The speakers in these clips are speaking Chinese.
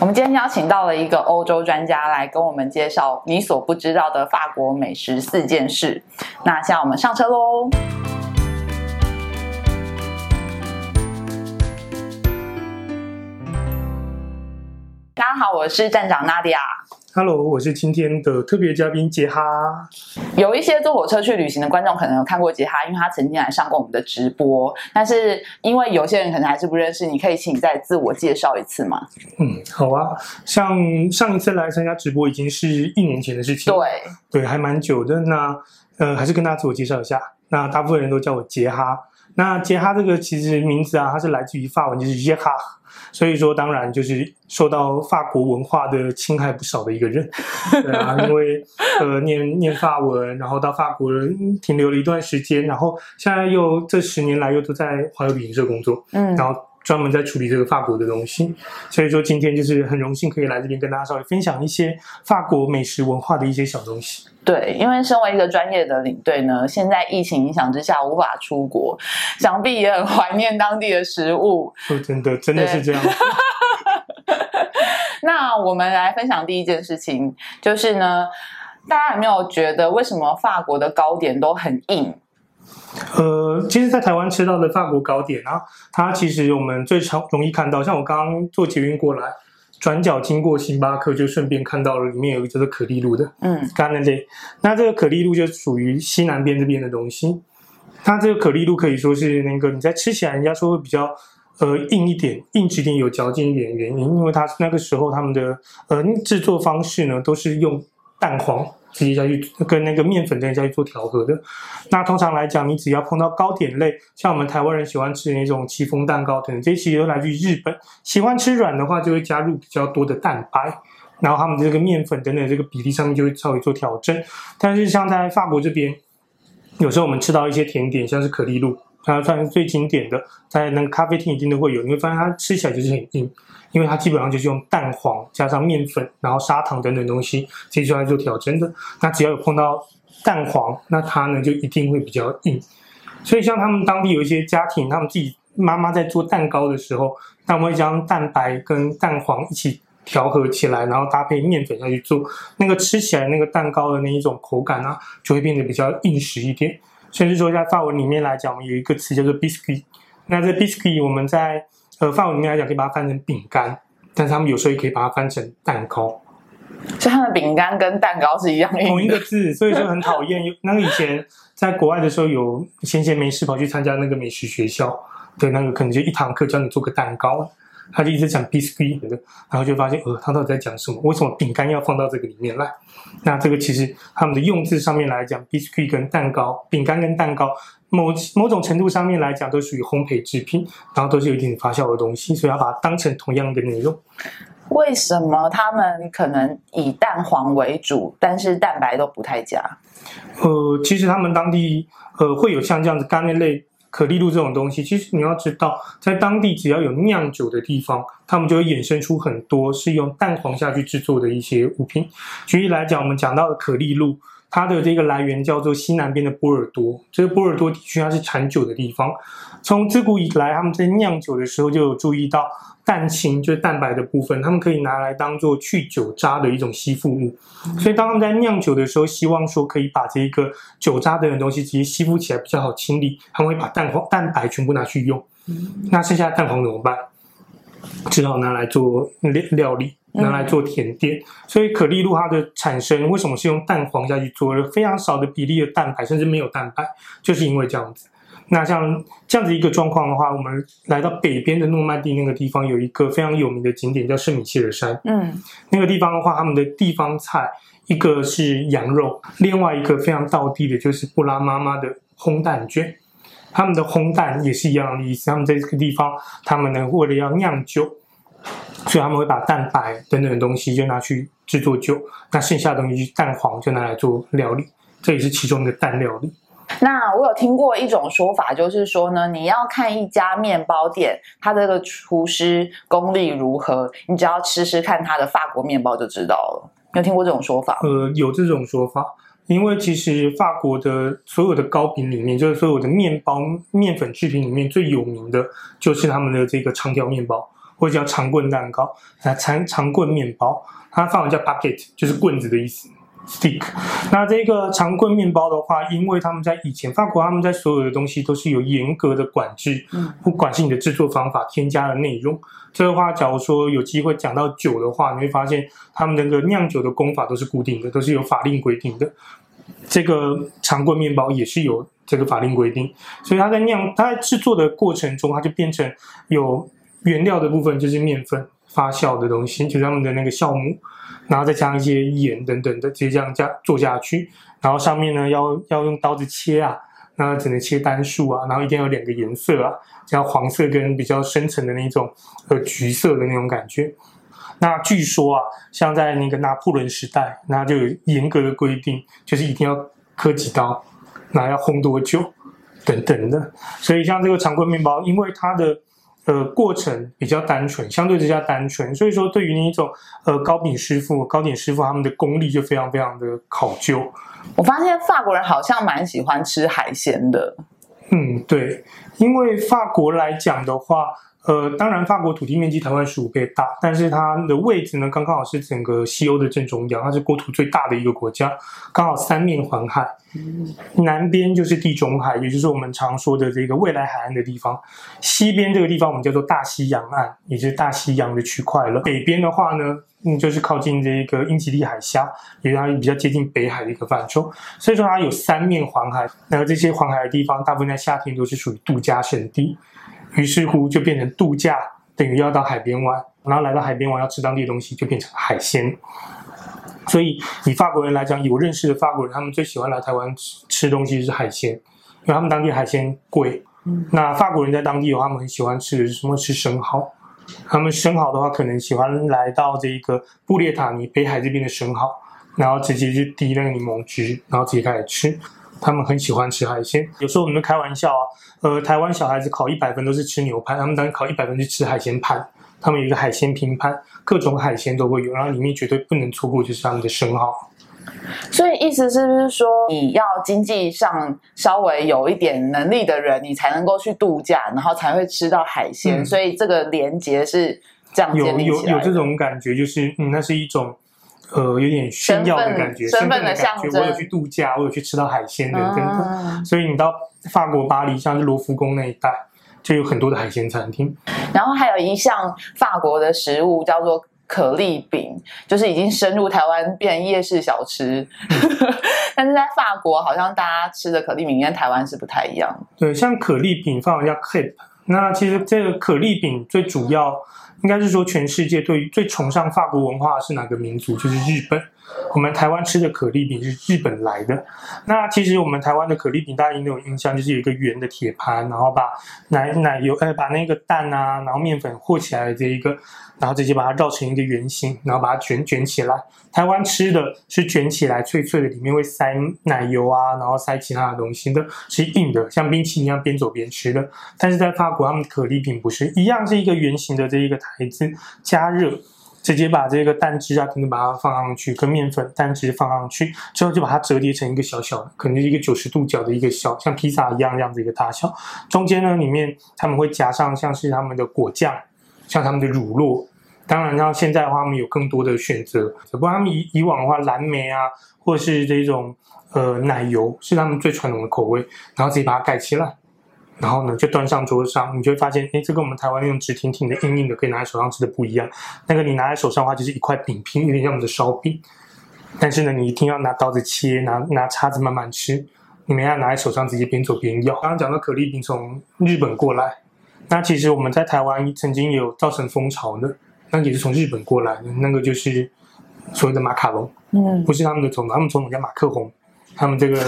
我们今天邀请到了一个欧洲专家来跟我们介绍你所不知道的法国美食四件事。那现在我们上车喽！大家好，我是站长娜迪亚。Hello，我是今天的特别嘉宾杰哈。有一些坐火车去旅行的观众可能有看过杰哈，因为他曾经来上过我们的直播。但是因为有些人可能还是不认识，你可以请你再自我介绍一次吗？嗯，好啊。像上一次来参加直播已经是一年前的事情，对对，还蛮久的。那呃，还是跟大家自我介绍一下。那大部分人都叫我杰哈。那杰哈这个其实名字啊，它是来自于法文，就是杰哈。所以说，当然就是受到法国文化的侵害不少的一个人，对啊，因为呃，念念法文，然后到法国停留了一段时间，然后现在又这十年来又都在华友旅行社工作，嗯，然后专门在处理这个法国的东西，所以说今天就是很荣幸可以来这边跟大家稍微分享一些法国美食文化的一些小东西。对，因为身为一个专业的领队呢，现在疫情影响之下无法出国，想必也很怀念当地的食物。哦，真的，真的是这样。那我们来分享第一件事情，就是呢，大家有没有觉得为什么法国的糕点都很硬？呃，其实，在台湾吃到的法国糕点啊，它其实我们最常容易看到，像我刚刚坐捷运过来。转角经过星巴克，就顺便看到了里面有一个叫做可丽露的，嗯，刚刚那类。那这个可丽露就属于西南边这边的东西。它这个可丽露可以说是那个你在吃起来，人家说会比较呃硬一点、硬质点、有嚼劲一点的原因，因为它那个时候他们的呃制作方式呢都是用蛋黄。直接下去跟那个面粉再下去做调和的。那通常来讲，你只要碰到糕点类，像我们台湾人喜欢吃的那种戚风蛋糕等等，这些其实都来自于日本。喜欢吃软的话，就会加入比较多的蛋白，然后他们这个面粉等等这个比例上面就会稍微做调整。但是像在法国这边，有时候我们吃到一些甜点，像是可丽露，它算是最经典的，在那个咖啡厅一定都会有，你会发现它吃起来就是很硬。因为它基本上就是用蛋黄加上面粉，然后砂糖等等东西，这些就来做调整的。那只要有碰到蛋黄，那它呢就一定会比较硬。所以像他们当地有一些家庭，他们自己妈妈在做蛋糕的时候，他们会将蛋白跟蛋黄一起调和起来，然后搭配面粉下去做，那个吃起来那个蛋糕的那一种口感啊，就会变得比较硬实一点。甚至说在法文里面来讲，我们有一个词叫做 biscuit，那这 biscuit 我们在呃，法文里面来讲，可以把它翻成饼干，但是他们有时候也可以把它翻成蛋糕。所以，它的饼干跟蛋糕是一样的，同一个字，所以就很讨厌。那个以前在国外的时候，有闲闲没事跑去参加那个美食学校，对，那个可能就一堂课教你做个蛋糕。他就一直讲 biscuit 的，然后就发现，呃，他到底在讲什么？为什么饼干要放到这个里面来？那这个其实他们的用字上面来讲，biscuit 跟蛋糕，饼干跟蛋糕，某某种程度上面来讲，都属于烘焙制品，然后都是有一点点发酵的东西，所以要把它当成同样的内容。为什么他们可能以蛋黄为主，但是蛋白都不太加？呃，其实他们当地呃会有像这样子干面类。可丽露这种东西，其实你要知道，在当地只要有酿酒的地方，他们就会衍生出很多是用蛋黄下去制作的一些物品。举例来讲，我们讲到的可丽露，它的这个来源叫做西南边的波尔多，这个波尔多地区它是产酒的地方。从自古以来，他们在酿酒的时候就有注意到。蛋清就是蛋白的部分，他们可以拿来当做去酒渣的一种吸附物，所以当他们在酿酒的时候，希望说可以把这一个酒渣等等东西直接吸附起来比较好清理，他们会把蛋黄、蛋白全部拿去用，那剩下的蛋黄怎么办？只好拿来做料料理，拿来做甜点。所以可丽露它的产生为什么是用蛋黄下去做？非常少的比例的蛋白，甚至没有蛋白，就是因为这样子。那像这样子一个状况的话，我们来到北边的诺曼底那个地方，有一个非常有名的景点叫圣米歇尔山。嗯，那个地方的话，他们的地方菜一个是羊肉，另外一个非常道地的就是布拉妈妈的烘蛋卷。他们的烘蛋也是一样的意思，他们在这个地方，他们呢为了要酿酒，所以他们会把蛋白等等的东西就拿去制作酒，那剩下的东西蛋黄就拿来做料理，这也是其中的蛋料理。那我有听过一种说法，就是说呢，你要看一家面包店，它这个厨师功力如何，你只要吃吃看它的法国面包就知道了。有听过这种说法？呃，有这种说法，因为其实法国的所有的糕饼里面，就是所有的面包面粉制品里面最有名的就是他们的这个长条面包，或者叫长棍蛋糕，啊长长棍面包，它法文叫 b u c k e t 就是棍子的意思。stick，那这个长棍面包的话，因为他们在以前法国，他们在所有的东西都是有严格的管制，嗯，不管是你的制作方法、添加的内容。这个话，假如说有机会讲到酒的话，你会发现他们那个酿酒的工法都是固定的，都是有法令规定的。这个长棍面包也是有这个法令规定，所以它在酿、它在制作的过程中，它就变成有原料的部分就是面粉发酵的东西，就是他们的那个酵母。然后再加一些盐等等的，直接这样加做下去。然后上面呢，要要用刀子切啊，那只能切单数啊。然后一定要有两个颜色啊，像黄色跟比较深层的那种呃橘色的那种感觉。那据说啊，像在那个拿破仑时代，那就有严格的规定，就是一定要磕几刀，那要烘多久等等的。所以像这个常规面包，因为它的。呃，过程比较单纯，相对之下单纯，所以说对于那一种呃糕饼师傅、糕点师傅，他们的功力就非常非常的考究。我发现法国人好像蛮喜欢吃海鲜的。嗯，对，因为法国来讲的话。呃，当然，法国土地面积台湾十五倍大，但是它的位置呢，刚刚好是整个西欧的正中央，它是国土最大的一个国家，刚好三面环海。南边就是地中海，也就是我们常说的这个未来海岸的地方；西边这个地方我们叫做大西洋岸，也就是大西洋的区块了。北边的话呢，嗯，就是靠近这个英吉利海峡，也让它比较接近北海的一个范畴。所以说它有三面环海，那这些环海的地方，大部分在夏天都是属于度假胜地。于是乎，就变成度假等于要到海边玩，然后来到海边玩要吃当地的东西，就变成海鲜。所以以法国人来讲，有认识的法国人，他们最喜欢来台湾吃吃东西是海鲜，因为他们当地海鲜贵。那法国人在当地的话，他们很喜欢吃的是什么？吃生蚝。他们生蚝的话，可能喜欢来到这个布列塔尼北海这边的生蚝，然后直接就滴那个柠檬汁，然后直接开始吃。他们很喜欢吃海鲜，有时候我们都开玩笑啊，呃，台湾小孩子考一百分都是吃牛排，他们当然考一百分去吃海鲜盘，他们有一个海鲜拼盘，各种海鲜都会有，然后里面绝对不能错过就是他们的生蚝。所以意思是不是说，你要经济上稍微有一点能力的人，你才能够去度假，然后才会吃到海鲜，嗯、所以这个连接是这样建立起来的。有有有这种感觉，就是嗯，那是一种。呃，有点炫耀的感觉，身份的象征。我有去度假，我有去吃到海鲜的，等等。啊、所以你到法国巴黎，像是罗浮宫那一带，就有很多的海鲜餐厅。然后还有一项法国的食物叫做可丽饼，就是已经深入台湾变夜市小吃。嗯、但是在法国，好像大家吃的可丽饼跟台湾是不太一样。对，像可丽饼，法文叫 crepe。那其实这个可丽饼最主要。应该是说，全世界对于最崇尚法国文化是哪个民族？就是日本。我们台湾吃的可丽饼是日本来的。那其实我们台湾的可丽饼，大家应该有印象，就是有一个圆的铁盘，然后把奶奶油，呃，把那个蛋啊，然后面粉和起来的这一个，然后直接把它绕成一个圆形，然后把它卷卷起来。台湾吃的是卷起来脆脆的，里面会塞奶油啊，然后塞其他的东西的，是硬的，像冰淇淋一样边走边吃的。但是在法国，他们可丽饼不是一样，是一个圆形的这一个台子，加热。直接把这个蛋汁啊，可能把它放上去，跟面粉、蛋汁放上去，之后就把它折叠成一个小小的，可能一个九十度角的一个小，像披萨一样这样子一个大小。中间呢，里面他们会夹上像是他们的果酱，像他们的乳酪。当然，然后现在的话，他们有更多的选择。不过他们以以往的话，蓝莓啊，或者是这种呃奶油，是他们最传统的口味，然后自己把它盖起来。然后呢，就端上桌上，你就会发现，哎，这跟我们台湾那种直挺挺的、硬硬的，可以拿在手上吃的不一样。那个你拿在手上的话，就是一块饼皮，有点像我们的烧饼。但是呢，你一定要拿刀子切，拿拿叉子慢慢吃。你没要拿在手上，直接边走边咬。刚刚讲到可丽饼从日本过来，那其实我们在台湾曾经有造成风潮的，那也是从日本过来的，那个就是所谓的马卡龙。嗯，不是他们的总统，他们总统叫马克宏，他们这个。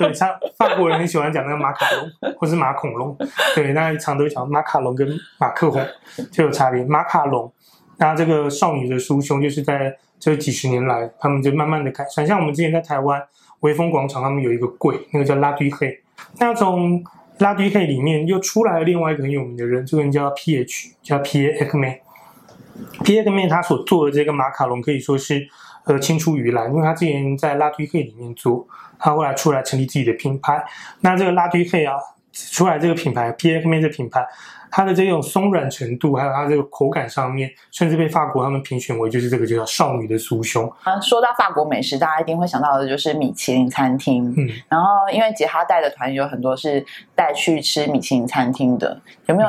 对，像法国人很喜欢讲那个马卡龙，或是马孔龙。对，那一常都讲马卡龙跟马克龙就有差别。马卡龙，那这个少女的酥胸，就是在这几十年来，他们就慢慢的改善。像我们之前在台湾微风广场，他们有一个柜，那个叫拉堆黑。那从拉堆黑里面又出来了另外一个很有名的人，这个人叫 P H，叫 Pierre Hermé。Pierre Hermé 他所做的这个马卡龙可以说是呃青出于蓝，因为他之前在拉推黑里面做。他后来出来成立自己的品牌，那这个拉推黑啊，出来这个品牌 Pierre Hermé 的品牌。它的这种松软程度，还有它这个口感上面，甚至被法国他们评选为就是这个就叫少女的酥胸啊。说到法国美食，大家一定会想到的就是米其林餐厅。嗯，然后因为杰哈带的团有很多是带去吃米其林餐厅的，有没有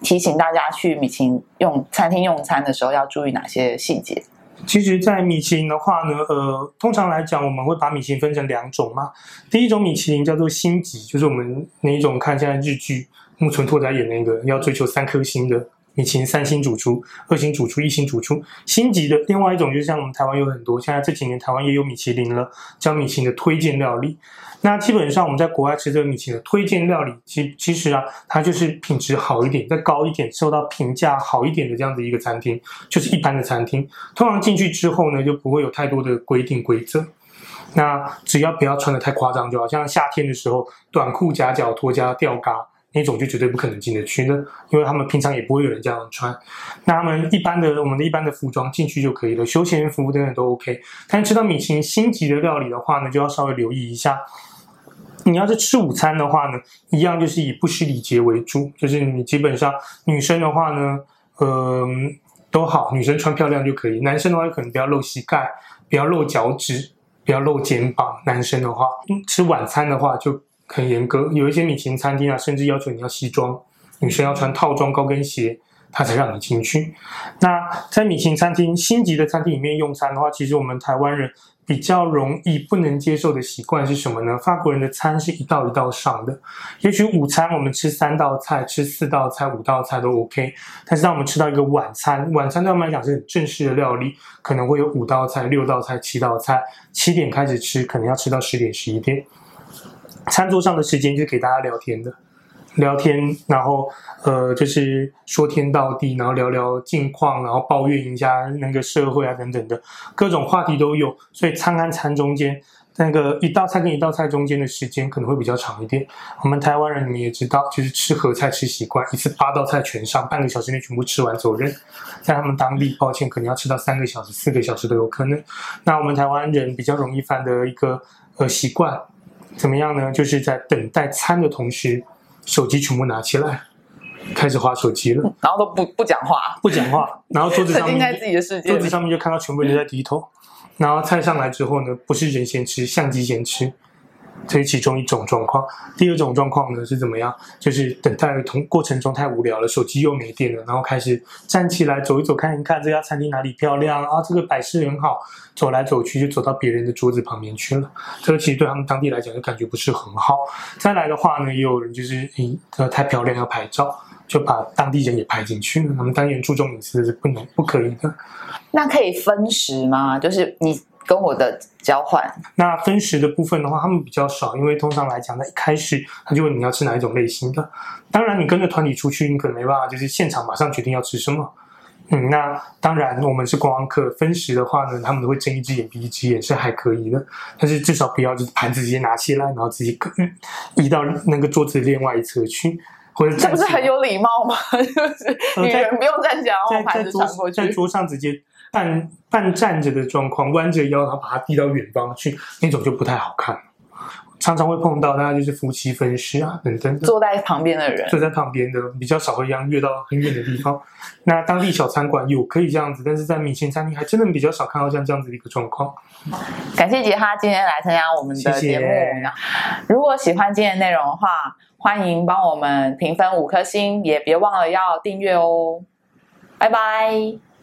提醒大家去米其林用餐厅用餐的时候要注意哪些细节？其实，在米其林的话呢，呃，通常来讲，我们会把米其林分成两种嘛。第一种米其林叫做星级，就是我们那一种看现在日剧。木村拓哉演那个要追求三颗星的米其林三星主厨、二星主厨、一星主厨，星级的。另外一种就是像我们台湾有很多，现在这几年台湾也有米其林了，叫米其林的推荐料理。那基本上我们在国外吃这个米其林的推荐料理，其其实啊，它就是品质好一点、再高一点、受到评价好一点的这样子一个餐厅，就是一般的餐厅。通常进去之后呢，就不会有太多的规定规则。那只要不要穿得太夸张，就好像夏天的时候，短裤夹脚拖加吊嘎。那种就绝对不可能进得去的，因为他们平常也不会有人这样穿。那他们一般的，我们的一般的服装进去就可以了，休闲服等等都 OK。但吃到米其林星级的料理的话呢，就要稍微留意一下。你要是吃午餐的话呢，一样就是以不失礼节为主，就是你基本上女生的话呢，嗯、都好，女生穿漂亮就可以。男生的话，可能不要露膝盖，不要露脚趾，不要露肩膀。男生的话，吃晚餐的话就。很严格，有一些米其林餐厅啊，甚至要求你要西装，女生要穿套装高跟鞋，他才让你进去。那在米其林餐厅星级的餐厅里面用餐的话，其实我们台湾人比较容易不能接受的习惯是什么呢？法国人的餐是一道一道上的，也许午餐我们吃三道菜、吃四道菜、五道菜都 OK，但是当我们吃到一个晚餐，晚餐对我们来讲是很正式的料理，可能会有五道菜、六道菜、七道菜，七点开始吃，可能要吃到十点、十一点。餐桌上的时间就是给大家聊天的，聊天，然后呃，就是说天道地，然后聊聊近况，然后抱怨一下那个社会啊等等的各种话题都有。所以餐跟餐中间那个一道菜跟一道菜中间的时间可能会比较长一点。我们台湾人你们也知道，就是吃合菜吃习惯，一次八道菜全上，半个小时内全部吃完走人。在他们当地，抱歉，可能要吃到三个小时、四个小时都有可能。那我们台湾人比较容易犯的一个呃习惯。怎么样呢？就是在等待餐的同时，手机全部拿起来，开始划手机了，然后都不不讲话，不讲话，然后桌子 上面在自己的世界，桌子上面就看到全部人都在低头，然后菜上来之后呢，不是人先吃，相机先吃。这是其中一种状况。第二种状况呢是怎么样？就是等待同过程中太无聊了，手机又没电了，然后开始站起来走一走，看一看这家餐厅哪里漂亮啊，这个摆饰很好，走来走去就走到别人的桌子旁边去了。这个其实对他们当地来讲就感觉不是很好。再来的话呢，也有人就是诶，这太漂亮要拍照，就把当地人也拍进去了。他们当地人注重隐私是不能不可以的。那可以分食吗？就是你。跟我的交换，那分食的部分的话，他们比较少，因为通常来讲，在一开始他就问你要吃哪一种类型的。当然，你跟着团体出去，你可能没办法，就是现场马上决定要吃什么。嗯，那当然，我们是观光客，分食的话呢，他们都会睁一只眼闭一只眼，是还可以的。但是至少不要就是盘子直接拿起来，然后直接移到那个桌子另外一侧去，或者这不是很有礼貌吗？就是女人不用站起来，然后盘子传过去，在桌上直接。半半站着的状况，弯着腰，然后把它递到远方去，那种就不太好看。常常会碰到，大家就是夫妻分食啊，等等。坐在旁边的人，坐在旁边的比较少会一样约到很远的地方。那当地小餐馆有可以这样子，但是在米线餐厅还真的比较少看到像这样子的一个状况。感谢杰哈今天来参加我们的节目。谢谢。如果喜欢今天的内容的话，欢迎帮我们评分五颗星，也别忘了要订阅哦。拜拜。